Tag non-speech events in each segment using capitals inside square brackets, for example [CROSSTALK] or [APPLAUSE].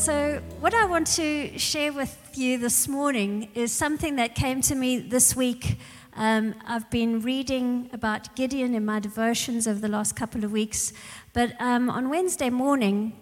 So, what I want to share with you this morning is something that came to me this week. Um, I've been reading about Gideon in my devotions over the last couple of weeks, but um, on Wednesday morning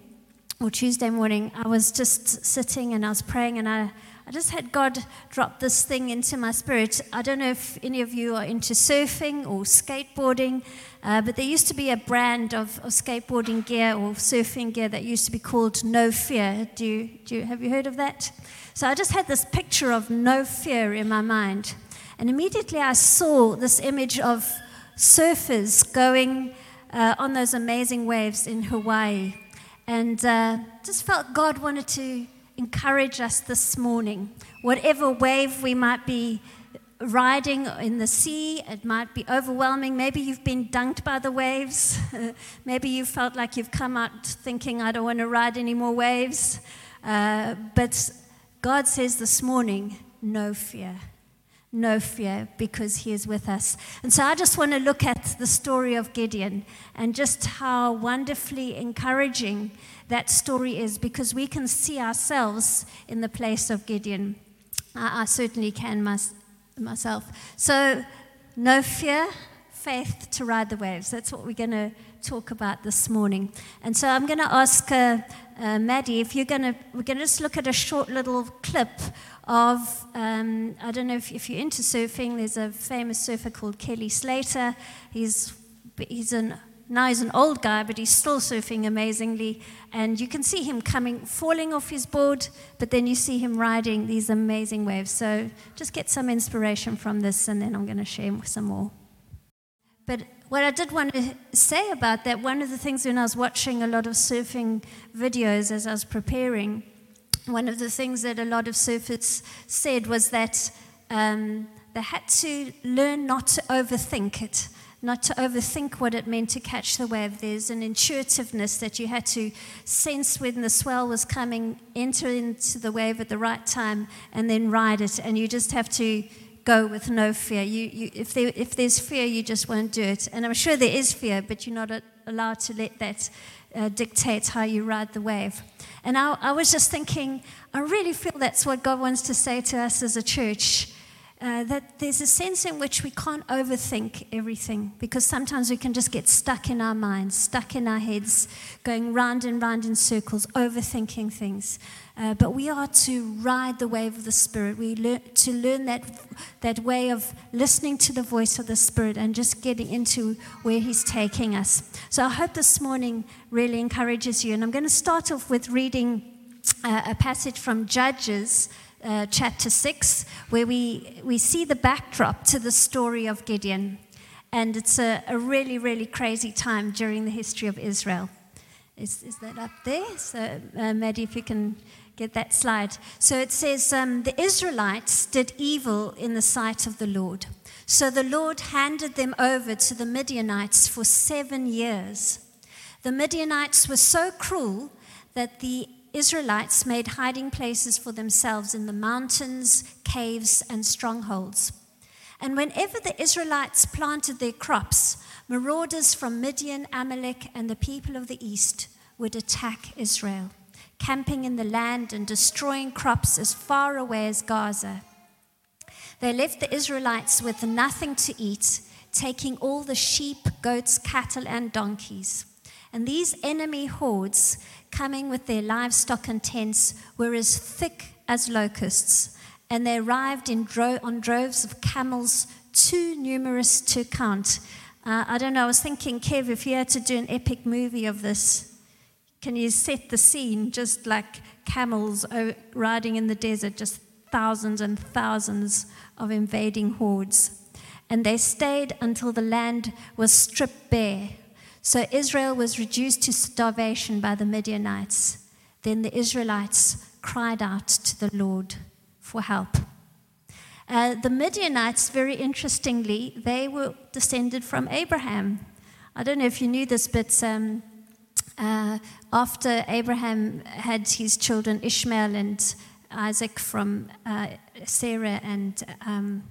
or Tuesday morning, I was just sitting and I was praying, and I, I just had God drop this thing into my spirit. I don't know if any of you are into surfing or skateboarding, uh, but there used to be a brand of, of, skateboarding gear or surfing gear that used to be called No Fear. Do you, do you, have you heard of that? So I just had this picture of no fear in my mind. And immediately I saw this image of surfers going uh, on those amazing waves in Hawaii. And uh, just felt God wanted to encourage us this morning. Whatever wave we might be riding in the sea. It might be overwhelming. Maybe you've been dunked by the waves. [LAUGHS] Maybe you felt like you've come out thinking, I don't want to ride any more waves. Uh, but God says this morning, no fear. No fear because he is with us. And so I just want to look at the story of Gideon and just how wonderfully encouraging that story is because we can see ourselves in the place of Gideon. I, I certainly can myself. So, no fear, faith to ride the waves. That's what we're going to talk about this morning. And so I'm going to ask uh, uh, Maddie if you're going to, we're going to just look at a short little clip of, um, I don't know if, if, you're into surfing, there's a famous surfer called Kelly Slater. He's, he's an now he's an old guy, but he's still surfing amazingly. And you can see him coming, falling off his board, but then you see him riding these amazing waves. So just get some inspiration from this, and then I'm going to share some more. But what I did want to say about that, one of the things when I was watching a lot of surfing videos as I was preparing, one of the things that a lot of surfers said was that um, they had to learn not to overthink it not to overthink what it meant to catch the wave. There's an intuitiveness that you had to sense when the swell was coming, enter into the wave at the right time, and then ride it. And you just have to go with no fear. You, you, if, there, if there's fear, you just won't do it. And I'm sure there is fear, but you're not allowed to let that uh, dictate how you ride the wave. And I, I was just thinking, I really feel that's what God wants to say to us as a church uh, that there's a sense in which we can't overthink everything because sometimes we can just get stuck in our minds, stuck in our heads, going round and round in circles, overthinking things. Uh, but we are to ride the wave of the Spirit. We learn to learn that that way of listening to the voice of the Spirit and just getting into where He's taking us. So I hope this morning really encourages you. And I'm going to start off with reading uh, a passage from Judges uh, chapter 6, where we, we see the backdrop to the story of Gideon. And it's a, a really, really crazy time during the history of Israel. Is, is that up there? So, uh, Maddie, if you can get that slide. So it says, um, The Israelites did evil in the sight of the Lord. So the Lord handed them over to the Midianites for seven years. The Midianites were so cruel that the Israelites made hiding places for themselves in the mountains, caves, and strongholds. And whenever the Israelites planted their crops, marauders from Midian, Amalek, and the people of the east would attack Israel, camping in the land and destroying crops as far away as Gaza. They left the Israelites with nothing to eat, taking all the sheep, goats, cattle, and donkeys. And these enemy hordes coming with their livestock and tents were as thick as locusts, and they arrived in dro- on droves of camels too numerous to count. Uh, I don't know, I was thinking, Kev, if you had to do an epic movie of this, can you set the scene just like camels riding in the desert, just thousands and thousands of invading hordes? And they stayed until the land was stripped bare so Israel was reduced to starvation by the Midianites. Then the Israelites cried out to the Lord for help. Uh, the Midianites, very interestingly, they were descended from Abraham. I don't know if you knew this, but um, uh, after Abraham had his children Ishmael and Isaac from uh, Sarah and um,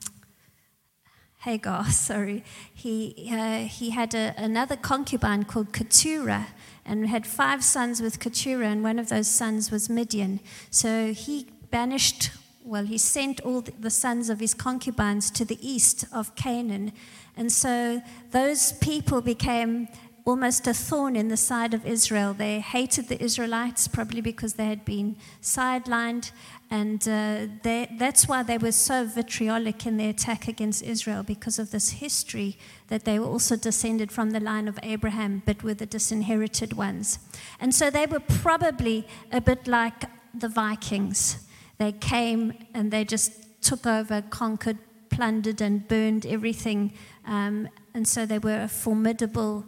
Hagar, [LAUGHS] sorry, he, uh, he had a, another concubine called Keturah and had five sons with Keturah, and one of those sons was Midian. So he banished, well, he sent all the sons of his concubines to the east of Canaan. And so those people became almost a thorn in the side of Israel. They hated the Israelites, probably because they had been sidelined. And uh, they, that's why they were so vitriolic in their attack against Israel, because of this history that they were also descended from the line of Abraham, but were the disinherited ones. And so they were probably a bit like the Vikings. They came and they just took over, conquered, plundered, and burned everything. Um, and so they were a formidable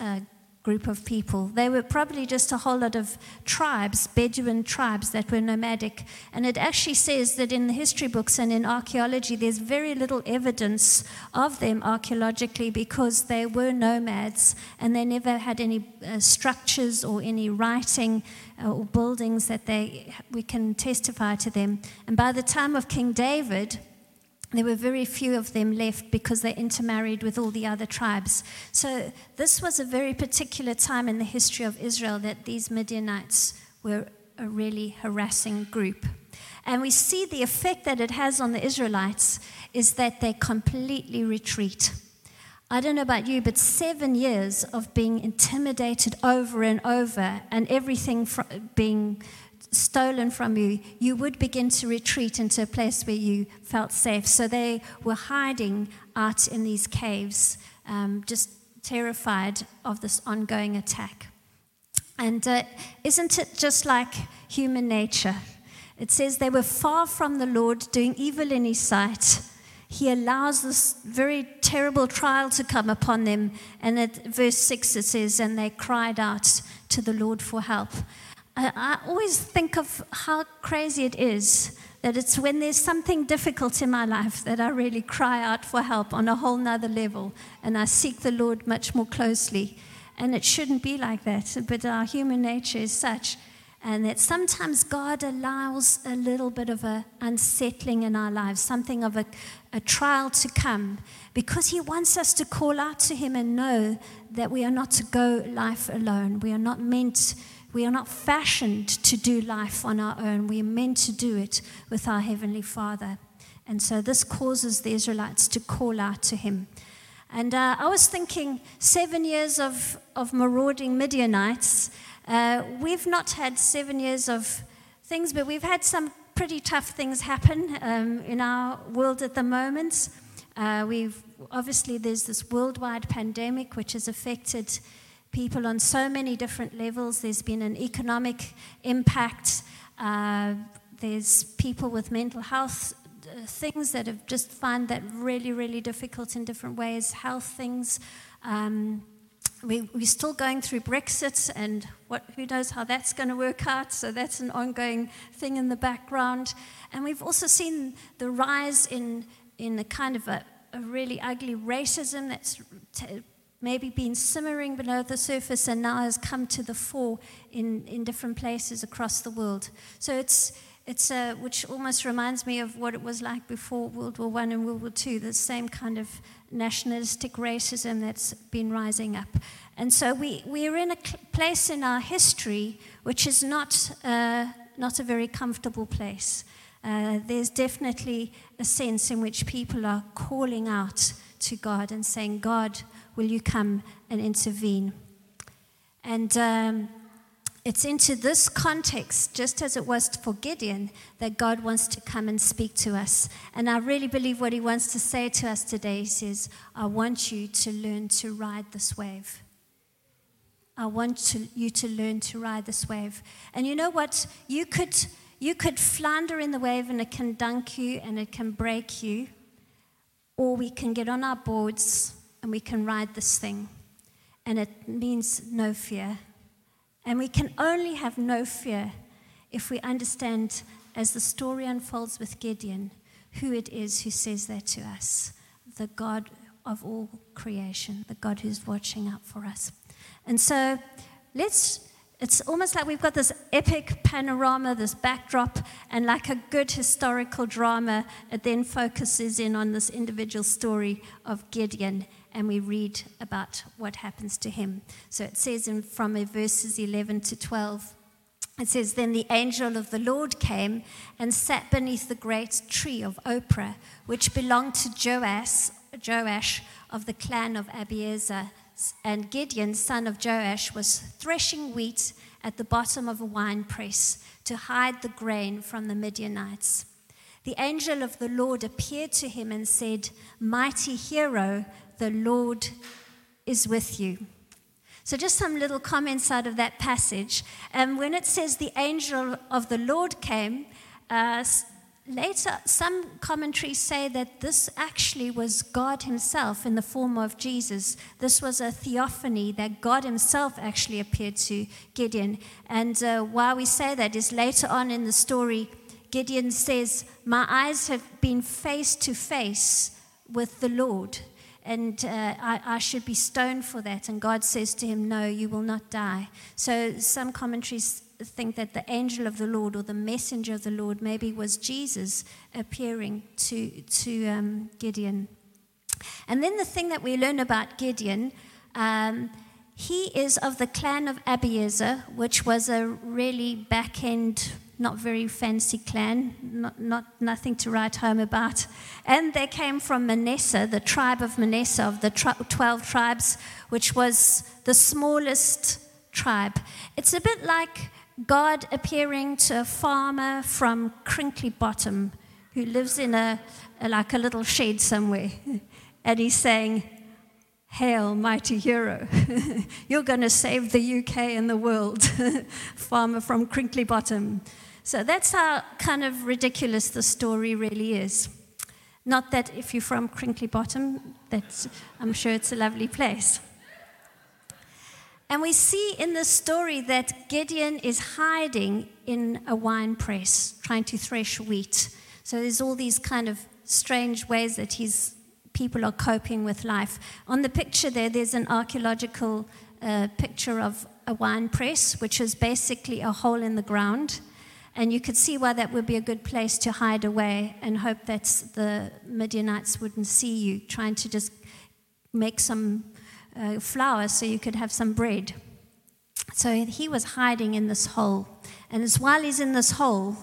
uh, group of people. They were probably just a whole lot of tribes, Bedouin tribes that were nomadic. And it actually says that in the history books and in archaeology, there's very little evidence of them archaeologically because they were nomads and they never had any uh, structures or any writing uh, or buildings that they, we can testify to them. And by the time of King David, there were very few of them left because they intermarried with all the other tribes. So, this was a very particular time in the history of Israel that these Midianites were a really harassing group. And we see the effect that it has on the Israelites is that they completely retreat. I don't know about you, but seven years of being intimidated over and over and everything being stolen from you, you would begin to retreat into a place where you felt safe. So they were hiding out in these caves, um, just terrified of this ongoing attack. And uh, isn't it just like human nature? It says they were far from the Lord, doing evil in his sight. He allows this very terrible trial to come upon them. And at verse 6 it says, And they cried out to the Lord for help. I always think of how crazy it is that it's when there's something difficult in my life that I really cry out for help on a whole nother level and I seek the Lord much more closely. And it shouldn't be like that, but our human nature is such. And that sometimes God allows a little bit of a unsettling in our lives, something of a, a trial to come, because He wants us to call out to Him and know that we are not to go life alone. We are not meant we are not fashioned to do life on our own. We are meant to do it with our Heavenly Father. And so this causes the Israelites to call out to Him. And uh, I was thinking, seven years of, of marauding Midianites. Uh, we've not had seven years of things, but we've had some pretty tough things happen um, in our world at the moment. Uh, we've obviously there's this worldwide pandemic which has affected people on so many different levels. There's been an economic impact. Uh, there's people with mental health uh, things that have just found that really, really difficult in different ways. Health things. Um, we, are still going through Brexit, and what, who knows how that's going to work out. So that's an ongoing thing in the background. And we've also seen the rise in, in a kind of a, a really ugly racism that's t- maybe been simmering below the surface and now has come to the fore in, in different places across the world. So it's, it's uh, which almost reminds me of what it was like before World War One and World War Two, the same kind of nationalistic racism that's been rising up. And so we, we're in a place in our history which is not, uh, not a very comfortable place. Uh, there's definitely a sense in which people are calling out to God and saying, God, will you come and intervene? And um, it's into this context, just as it was for Gideon, that God wants to come and speak to us. And I really believe what he wants to say to us today he says, I want you to learn to ride this wave. I want to, you to learn to ride this wave. And you know what? You could, you could flounder in the wave and it can dunk you and it can break you. Or we can get on our boards and we can ride this thing. And it means no fear. And we can only have no fear if we understand, as the story unfolds with Gideon, who it is who says that to us the God of all creation, the God who's watching out for us. And so let's it's almost like we've got this epic panorama, this backdrop, and like a good historical drama, it then focuses in on this individual story of Gideon, and we read about what happens to him. So it says in, from verses 11 to 12. It says, Then the angel of the Lord came and sat beneath the great tree of Ophrah, which belonged to Joash, Joash of the clan of Abiezer and Gideon, son of Joash, was threshing wheat at the bottom of a wine press to hide the grain from the Midianites. The angel of the Lord appeared to him and said, Mighty hero, the Lord is with you. So, just some little comments out of that passage. Um, when it says the angel of the Lord came, uh, Later, some commentaries say that this actually was God Himself in the form of Jesus. This was a theophany that God Himself actually appeared to Gideon. And uh, why we say that is later on in the story, Gideon says, My eyes have been face to face with the Lord, and uh, I, I should be stoned for that. And God says to him, No, you will not die. So some commentaries think that the angel of the Lord or the messenger of the Lord maybe was Jesus appearing to, to um, Gideon. And then the thing that we learn about Gideon, um, he is of the clan of Abiezer, which was a really back end, not very fancy clan, not, not nothing to write home about. And they came from Manasseh, the tribe of Manasseh, of the 12 tribes, which was the smallest tribe. It's a bit like God appearing to a farmer from Crinkley Bottom who lives in a, a like a little shed somewhere. [LAUGHS] And he's saying, Hail, mighty hero. [LAUGHS] You're going to save the UK and the world. [LAUGHS] farmer from Crinkley Bottom. So that's how kind of ridiculous the story really is. Not that if you're from Crinkley Bottom, that's, I'm sure it's a lovely place. And we see in the story that Gideon is hiding in a wine press, trying to thresh wheat. So there's all these kind of strange ways that his people are coping with life. On the picture there, there's an archaeological uh, picture of a wine press, which is basically a hole in the ground. And you could see why that would be a good place to hide away and hope that the Midianites wouldn't see you, trying to just make some uh, flour so you could have some bread. So he was hiding in this hole. And it's while he's in this hole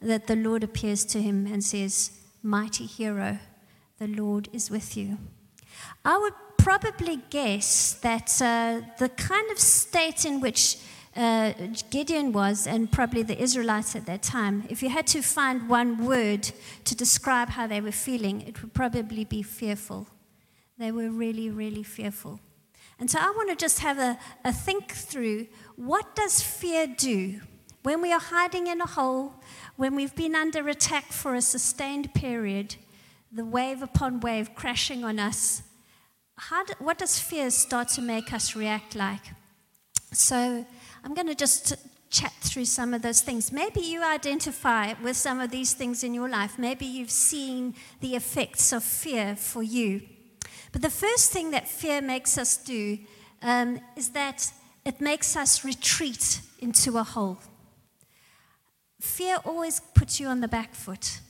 that the Lord appears to him and says, Mighty hero, the Lord is with you. I would probably guess that uh, the kind of state in which uh, Gideon was, and probably the Israelites at that time, if you had to find one word to describe how they were feeling, it would probably be fearful. They were really, really fearful. And so I want to just have a, a think through what does fear do when we are hiding in a hole, when we've been under attack for a sustained period, the wave upon wave crashing on us? Do, what does fear start to make us react like? So I'm going to just chat through some of those things. Maybe you identify with some of these things in your life. Maybe you've seen the effects of fear for you. But the first thing that fear makes us do um, is that it makes us retreat into a hole. Fear always puts you on the back foot.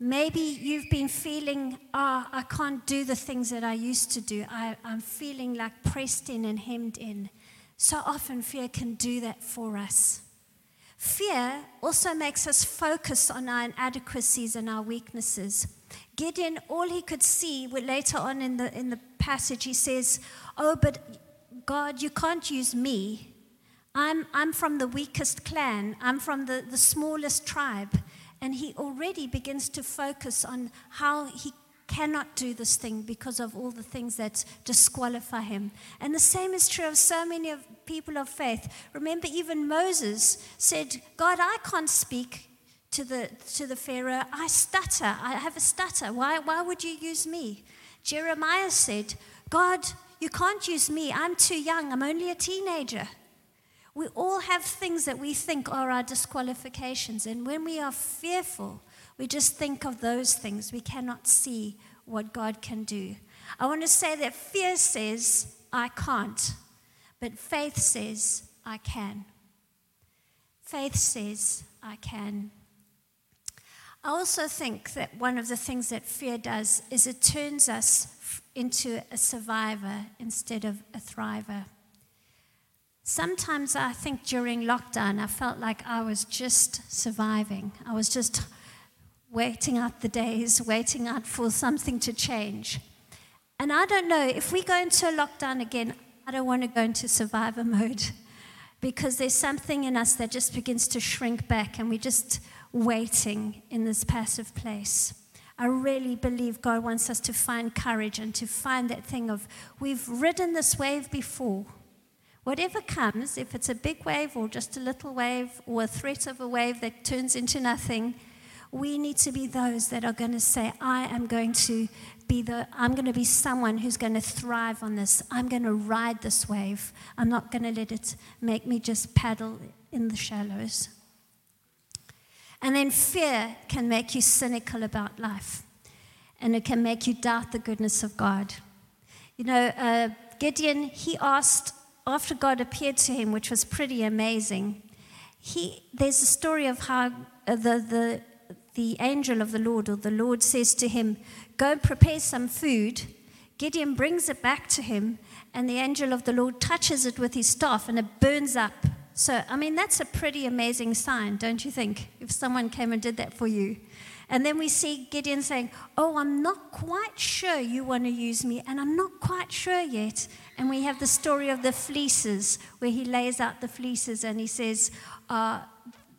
Maybe you've been feeling, ah, oh, I can't do the things that I used to do. I, I'm feeling like pressed in and hemmed in. So often, fear can do that for us. Fear also makes us focus on our inadequacies and our weaknesses. Gideon, all he could see, later on in the, in the passage, he says, Oh, but God, you can't use me. I'm, I'm from the weakest clan, I'm from the, the smallest tribe. And he already begins to focus on how he cannot do this thing because of all the things that disqualify him. And the same is true of so many of people of faith. Remember, even Moses said, God, I can't speak to the, to the Pharaoh, I stutter, I have a stutter. Why, why would you use me? Jeremiah said, God, you can't use me. I'm too young. I'm only a teenager. We all have things that we think are our disqualifications. And when we are fearful, we just think of those things. We cannot see what God can do. I want to say that fear says, I can't. But faith says, I can. Faith says, I can. I also think that one of the things that fear does is it turns us into a survivor instead of a thriver. Sometimes I think during lockdown, I felt like I was just surviving. I was just waiting out the days, waiting out for something to change. And I don't know, if we go into a lockdown again, I don't want to go into survivor [LAUGHS] mode because there's something in us that just begins to shrink back and we're just waiting in this passive place. I really believe God wants us to find courage and to find that thing of we've ridden this wave before. Whatever comes, if it's a big wave or just a little wave or a threat of a wave that turns into nothing, we need to be those that are going to say, I am going to be the, I'm going to be someone who's going to thrive on this. I'm going to ride this wave. I'm not going to let it make me just paddle in the shallows. And then fear can make you cynical about life, and it can make you doubt the goodness of God. You know, uh, Gideon, he asked after God appeared to him, which was pretty amazing, he, there's a story of how uh, the, the, the angel of the Lord, or the Lord says to him, Go prepare some food. Gideon brings it back to him, and the angel of the Lord touches it with his staff, and it burns up. So, I mean, that's a pretty amazing sign, don't you think? If someone came and did that for you. And then we see Gideon saying, Oh, I'm not quite sure you want to use me, and I'm not quite sure yet. And we have the story of the fleeces, where he lays out the fleeces and he says, uh,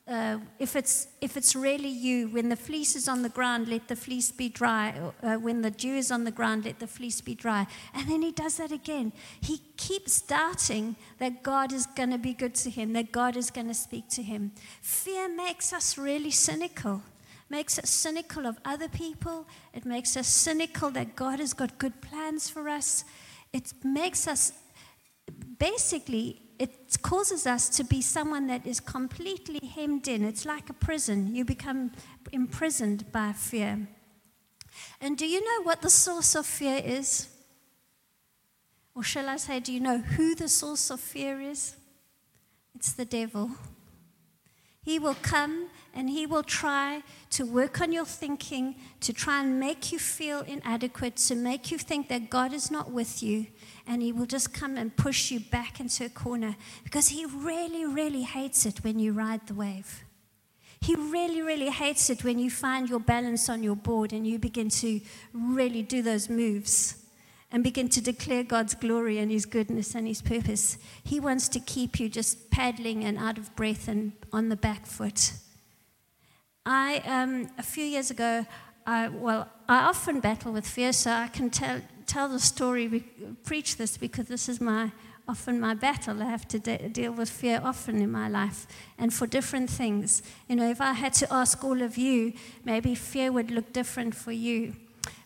uh, if, it's, if it's really you, when the fleece is on the ground, let the fleece be dry. Uh, when the dew is on the ground, let the fleece be dry. And then he does that again. He keeps doubting that God is going to be good to him, that God is going to speak to him. Fear makes us really cynical makes us cynical of other people. It makes us cynical that God has got good plans for us. It makes us, basically, it causes us to be someone that is completely hemmed in. It's like a prison. You become imprisoned by fear. And do you know what the source of fear is? Or shall I say, do you know who the source of fear is? It's the devil. He will come and he will try to work on your thinking, to try and make you feel inadequate, to make you think that God is not with you. And he will just come and push you back into a corner because he really, really hates it when you ride the wave. He really, really hates it when you find your balance on your board and you begin to really do those moves and begin to declare God's glory and His goodness and His purpose. He wants to keep you just paddling and out of breath and on the back foot. I, um, a few years ago, I, well, I often battle with fear, so I can tell, tell the story, preach this, because this is my often my battle. I have to de- deal with fear often in my life and for different things. You know, if I had to ask all of you, maybe fear would look different for you.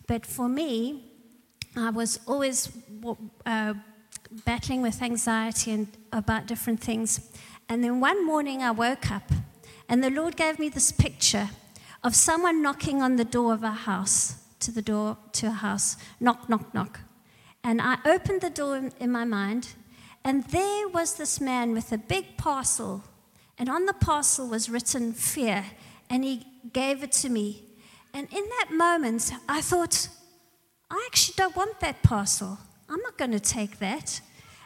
But for me, I was always uh, battling with anxiety and about different things. And then one morning I woke up, and the Lord gave me this picture of someone knocking on the door of a house, to the door to a house, knock, knock, knock. And I opened the door in, in my mind, and there was this man with a big parcel, and on the parcel was written fear, and he gave it to me. And in that moment, I thought, I actually don't want that parcel. I'm not going to take that.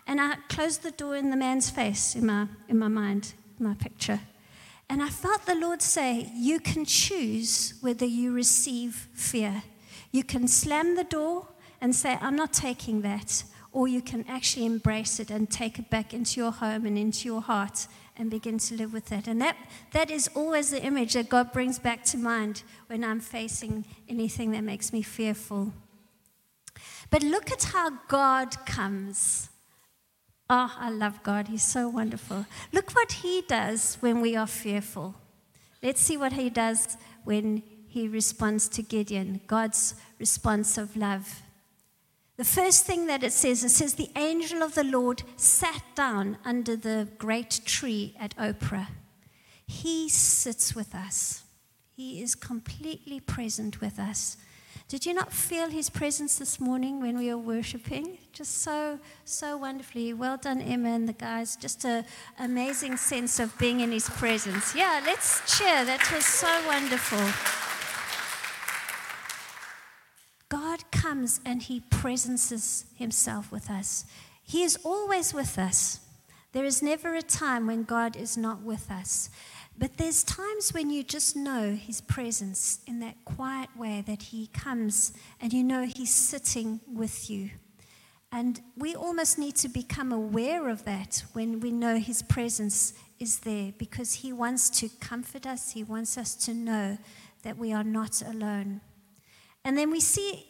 And I closed the door in the man's face in my, in my mind, in my picture. And I felt the Lord say, You can choose whether you receive fear. You can slam the door and say, I'm not taking that. Or you can actually embrace it and take it back into your home and into your heart and begin to live with it. And that, that is always the image that God brings back to mind when I'm facing anything that makes me fearful. But look at how God comes. Oh, I love God. He's so wonderful. Look what He does when we are fearful. Let's see what He does when He responds to Gideon, God's response of love. The first thing that it says, it says, the angel of the Lord sat down under the great tree at Ophrah. He sits with us, He is completely present with us. Did you not feel his presence this morning when we were worshiping? Just so, so wonderfully. Well done, Emma and the guys. Just an amazing sense of being in his presence. Yeah, let's cheer. That was so wonderful. God comes and he presences himself with us. He is always with us. There is never a time when God is not with us. But there's times when you just know his presence in that quiet way that he comes and you know he's sitting with you. And we almost need to become aware of that when we know his presence is there because he wants to comfort us, he wants us to know that we are not alone. And then we see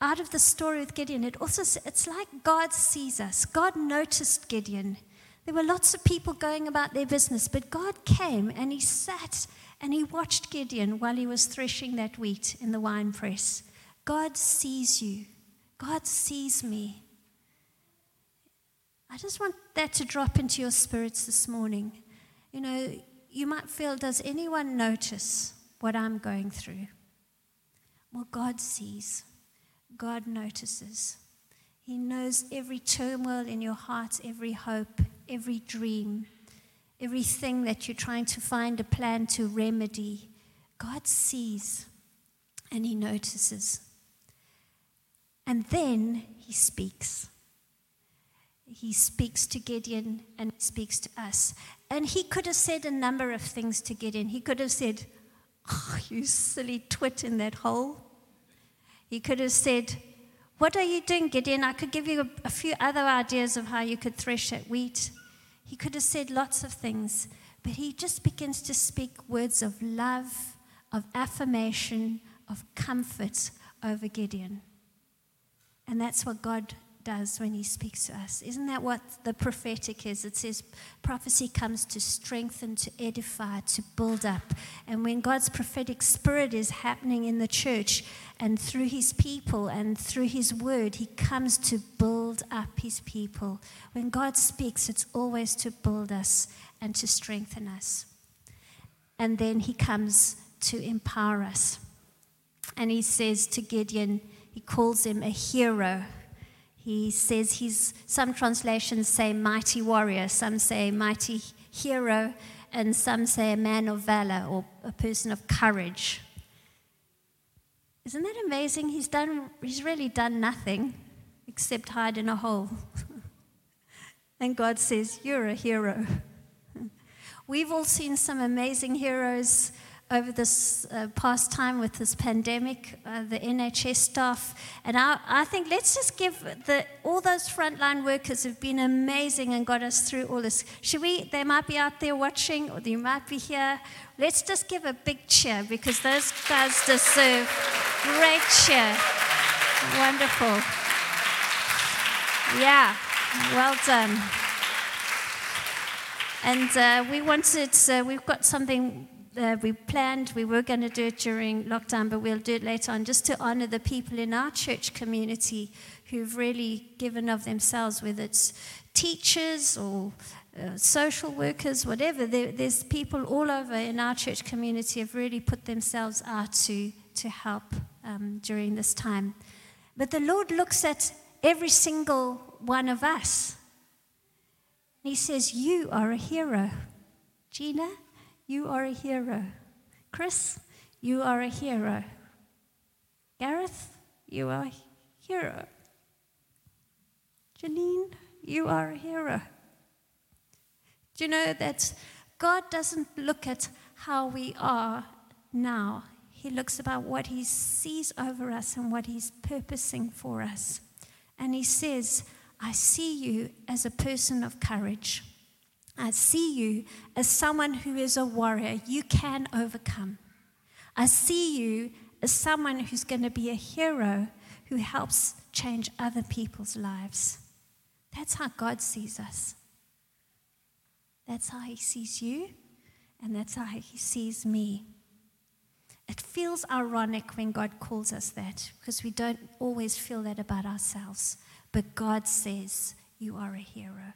out of the story with Gideon, it also it's like God sees us. God noticed Gideon. There were lots of people going about their business, but God came and He sat and He watched Gideon while he was threshing that wheat in the wine press. God sees you, God sees me. I just want that to drop into your spirits this morning. You know, you might feel, does anyone notice what I'm going through? Well, God sees, God notices. He knows every turmoil in your heart, every hope, every dream, everything that you're trying to find a plan to remedy. God sees and He notices. And then He speaks. He speaks to Gideon and he speaks to us. And he could have said a number of things to Gideon. He could have said, Oh, you silly twit in that hole. He could have said, What are you doing, Gideon? I could give you a, a few other ideas of how you could thresh that wheat. He could have said lots of things, but he just begins to speak words of love, of affirmation, of comfort over Gideon. And that's what God does when he speaks to us. Isn't that what the prophetic is? It says prophecy comes to strengthen, to edify, to build up. And when God's prophetic spirit is happening in the church and through his people and through his word, he comes to build up his people. When God speaks, it's always to build us and to strengthen us. And then he comes to empower us. And he says to Gideon, he calls him a hero he says he's, some translations say mighty warrior, some say mighty hero, and some say a man of valor or a person of courage. Isn't that amazing? He's, done, he's really done nothing except hide in a hole. [LAUGHS] and God says, You're a hero. [LAUGHS] We've all seen some amazing heroes over this uh, past time with this pandemic, uh, the NHS staff. And I, I think let's just give the, all those frontline workers who've been amazing and got us through all this. Should we? They might be out there watching, or they might be here. Let's just give a big cheer because those guys deserve great cheer. Wonderful. Yeah, well done. And uh, we wanted, uh, we've got something uh, we planned, we were going to do it during lockdown, but we'll do it later on, just to honor the people in our church community who've really given of themselves, whether it's teachers or uh, social workers, whatever. There, there's people all over in our church community have really put themselves out to, to help um, during this time. But the Lord looks at every single one of us. And he says, You are a hero. Gina, you are a hero. Chris, you are a hero. Gareth, you are a hero. Janine, you are a hero. Do you know that God doesn't look at how we are now? He looks about what He sees over us and what He's purposing for us. And He says, I see you as a person of courage. I see you as someone who is a warrior. You can overcome. I see you as someone who's going to be a hero who helps change other people's lives. That's how God sees us. That's how He sees you, and that's how He sees me. It feels ironic when God calls us that because we don't always feel that about ourselves. But God says, You are a hero.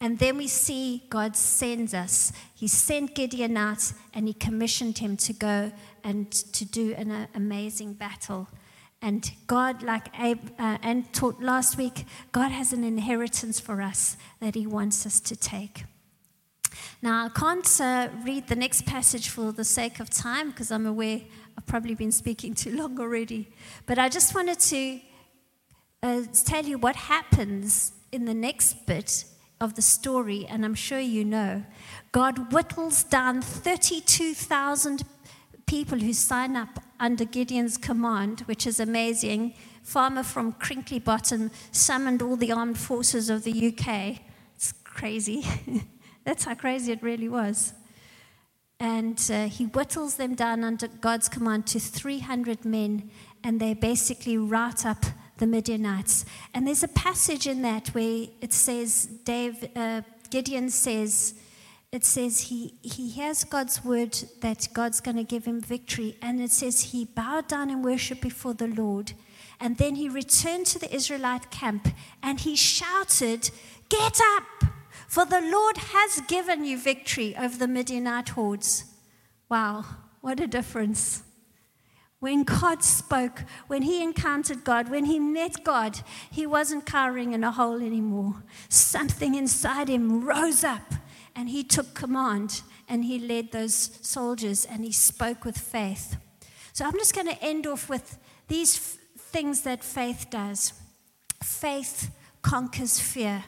And then we see God sends us. He sent Gideon out and he commissioned him to go and to do an amazing battle. And God, like Abe uh, and taught last week, God has an inheritance for us that He wants us to take. Now, I can't uh, read the next passage for the sake of time because I'm aware I've probably been speaking too long already. But I just wanted to uh, tell you what happens in the next bit of the story, and I'm sure you know. God whittles down 32,000 people who sign up under Gideon's command, which is amazing. Farmer from Crinkley Bottom summoned all the armed forces of the UK. It's crazy. [LAUGHS] That's how crazy it really was. And uh, he whittles them down under God's command to 300 men, and they basically rout up the Midianites. And there's a passage in that where it says, Dave, uh, Gideon says, it says he, he hears God's word that God's going to give him victory. And it says he bowed down in worship before the Lord. And then he returned to the Israelite camp and he shouted, Get up, for the Lord has given you victory over the Midianite hordes. Wow, what a difference. When God spoke, when he encountered God, when he met God, he wasn't cowering in a hole anymore. Something inside him rose up and he took command and he led those soldiers and he spoke with faith. So I'm just going to end off with these f- things that faith does. Faith conquers fear.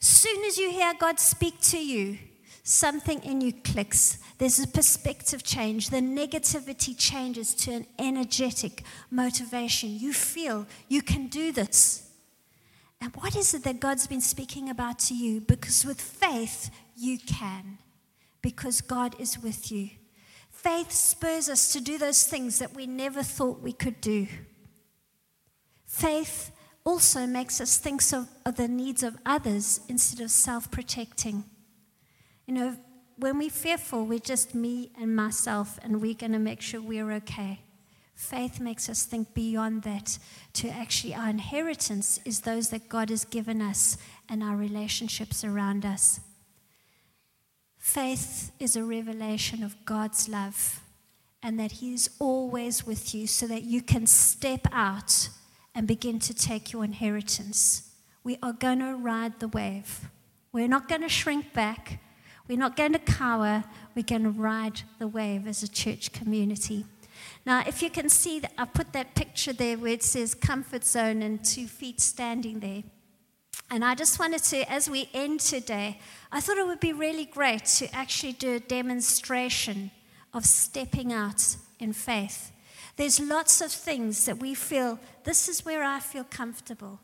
Soon as you hear God speak to you, something in you clicks. There's a perspective change. The negativity changes to an energetic motivation. You feel you can do this. And what is it that God's been speaking about to you? Because with faith, you can, because God is with you. Faith spurs us to do those things that we never thought we could do. Faith also makes us think of, of the needs of others instead of self protecting. You know, when we're fearful, we're just me and myself, and we're going to make sure we're okay. Faith makes us think beyond that to actually our inheritance is those that God has given us and our relationships around us. Faith is a revelation of God's love and that He is always with you so that you can step out and begin to take your inheritance. We are going to ride the wave. We're not going to shrink back. We're not going to cower. We're going to ride the wave as a church community. Now, if you can see, that I put that picture there where it says comfort zone and two feet standing there. And I just wanted to, as we end today, I thought it would be really great to actually do a demonstration of stepping out in faith. There's lots of things that we feel, this is where I feel comfortable.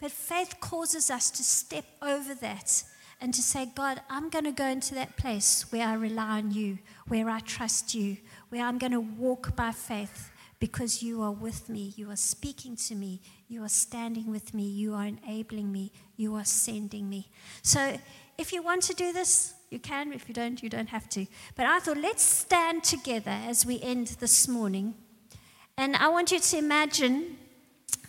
But faith causes us to step over that and to say, God, I'm going to go into that place where I rely on you, where I trust you, where I'm going to walk by faith because you are with me. You are speaking to me. You are standing with me. You are enabling me. You are sending me. So if you want to do this, you can. If you don't, you don't have to. But I thought, let's stand together as we end this morning. And I want you to imagine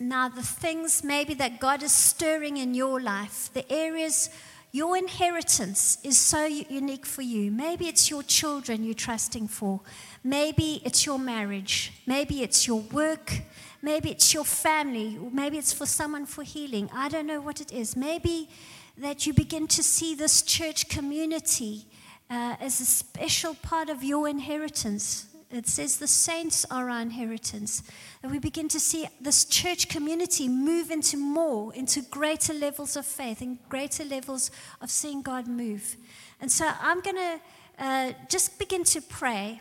now the things maybe that God is stirring in your life, the areas your inheritance is so unique for you. Maybe it's your children you're trusting for. Maybe it's your marriage. Maybe it's your work. Maybe it's your family. Maybe it's for someone for healing. I don't know what it is. Maybe that you begin to see this church community uh, as a special part of your inheritance. It says the saints are our inheritance. And we begin to see this church community move into more, into greater levels of faith and greater levels of seeing God move. And so I'm going to uh, just begin to pray.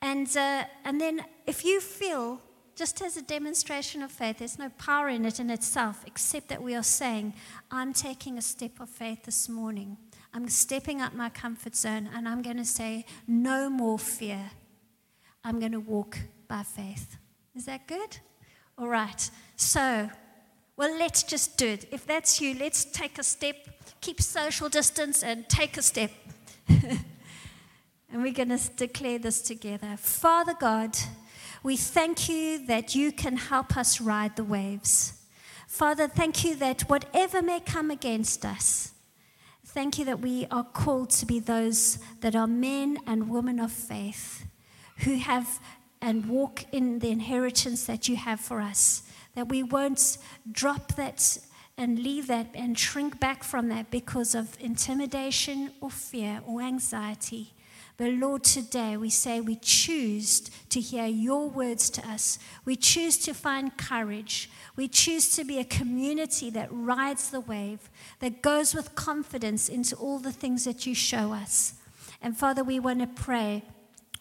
And, uh, and then if you feel, just as a demonstration of faith, there's no power in it in itself, except that we are saying, I'm taking a step of faith this morning. I'm stepping up my comfort zone and I'm going to say, no more fear. I'm going to walk by faith. Is that good? All right. So, well, let's just do it. If that's you, let's take a step, keep social distance, and take a step. [LAUGHS] and we're going to declare this together. Father God, we thank you that you can help us ride the waves. Father, thank you that whatever may come against us, thank you that we are called to be those that are men and women of faith who have and walk in the inheritance that you have for us. That we won't drop that and leave that and shrink back from that because of intimidation or fear or anxiety. But Lord, today we say we choose to hear your words to us. We choose to find courage. We choose to be a community that rides the wave, that goes with confidence into all the things that you show us. And Father, we want to pray,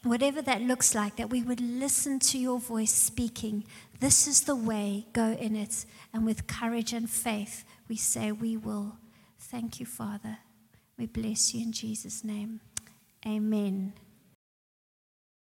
whatever that looks like, that we would listen to your voice speaking. This is the way, go in it. And with courage and faith, we say we will. Thank you, Father. We bless you in Jesus' name. Amen.